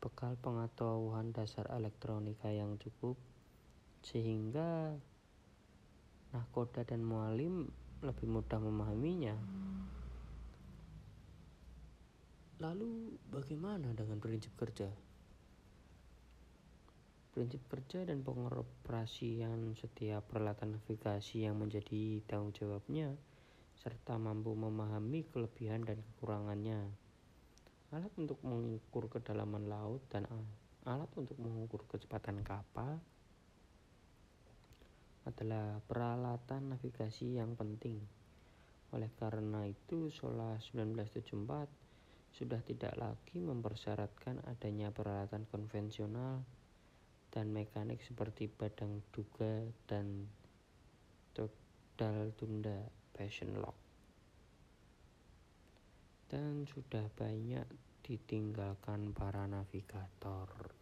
bekal pengetahuan dasar elektronika yang cukup sehingga nahkoda dan mualim lebih mudah memahaminya. Lalu bagaimana dengan prinsip kerja? Prinsip kerja dan pengoperasian setiap peralatan navigasi yang menjadi tanggung jawabnya serta mampu memahami kelebihan dan kekurangannya. Alat untuk mengukur kedalaman laut dan alat untuk mengukur kecepatan kapal adalah peralatan navigasi yang penting. Oleh karena itu, SOLA 1974 sudah tidak lagi mempersyaratkan adanya peralatan konvensional dan mekanik seperti badang duga dan todal tunda passion lock dan sudah banyak ditinggalkan para navigator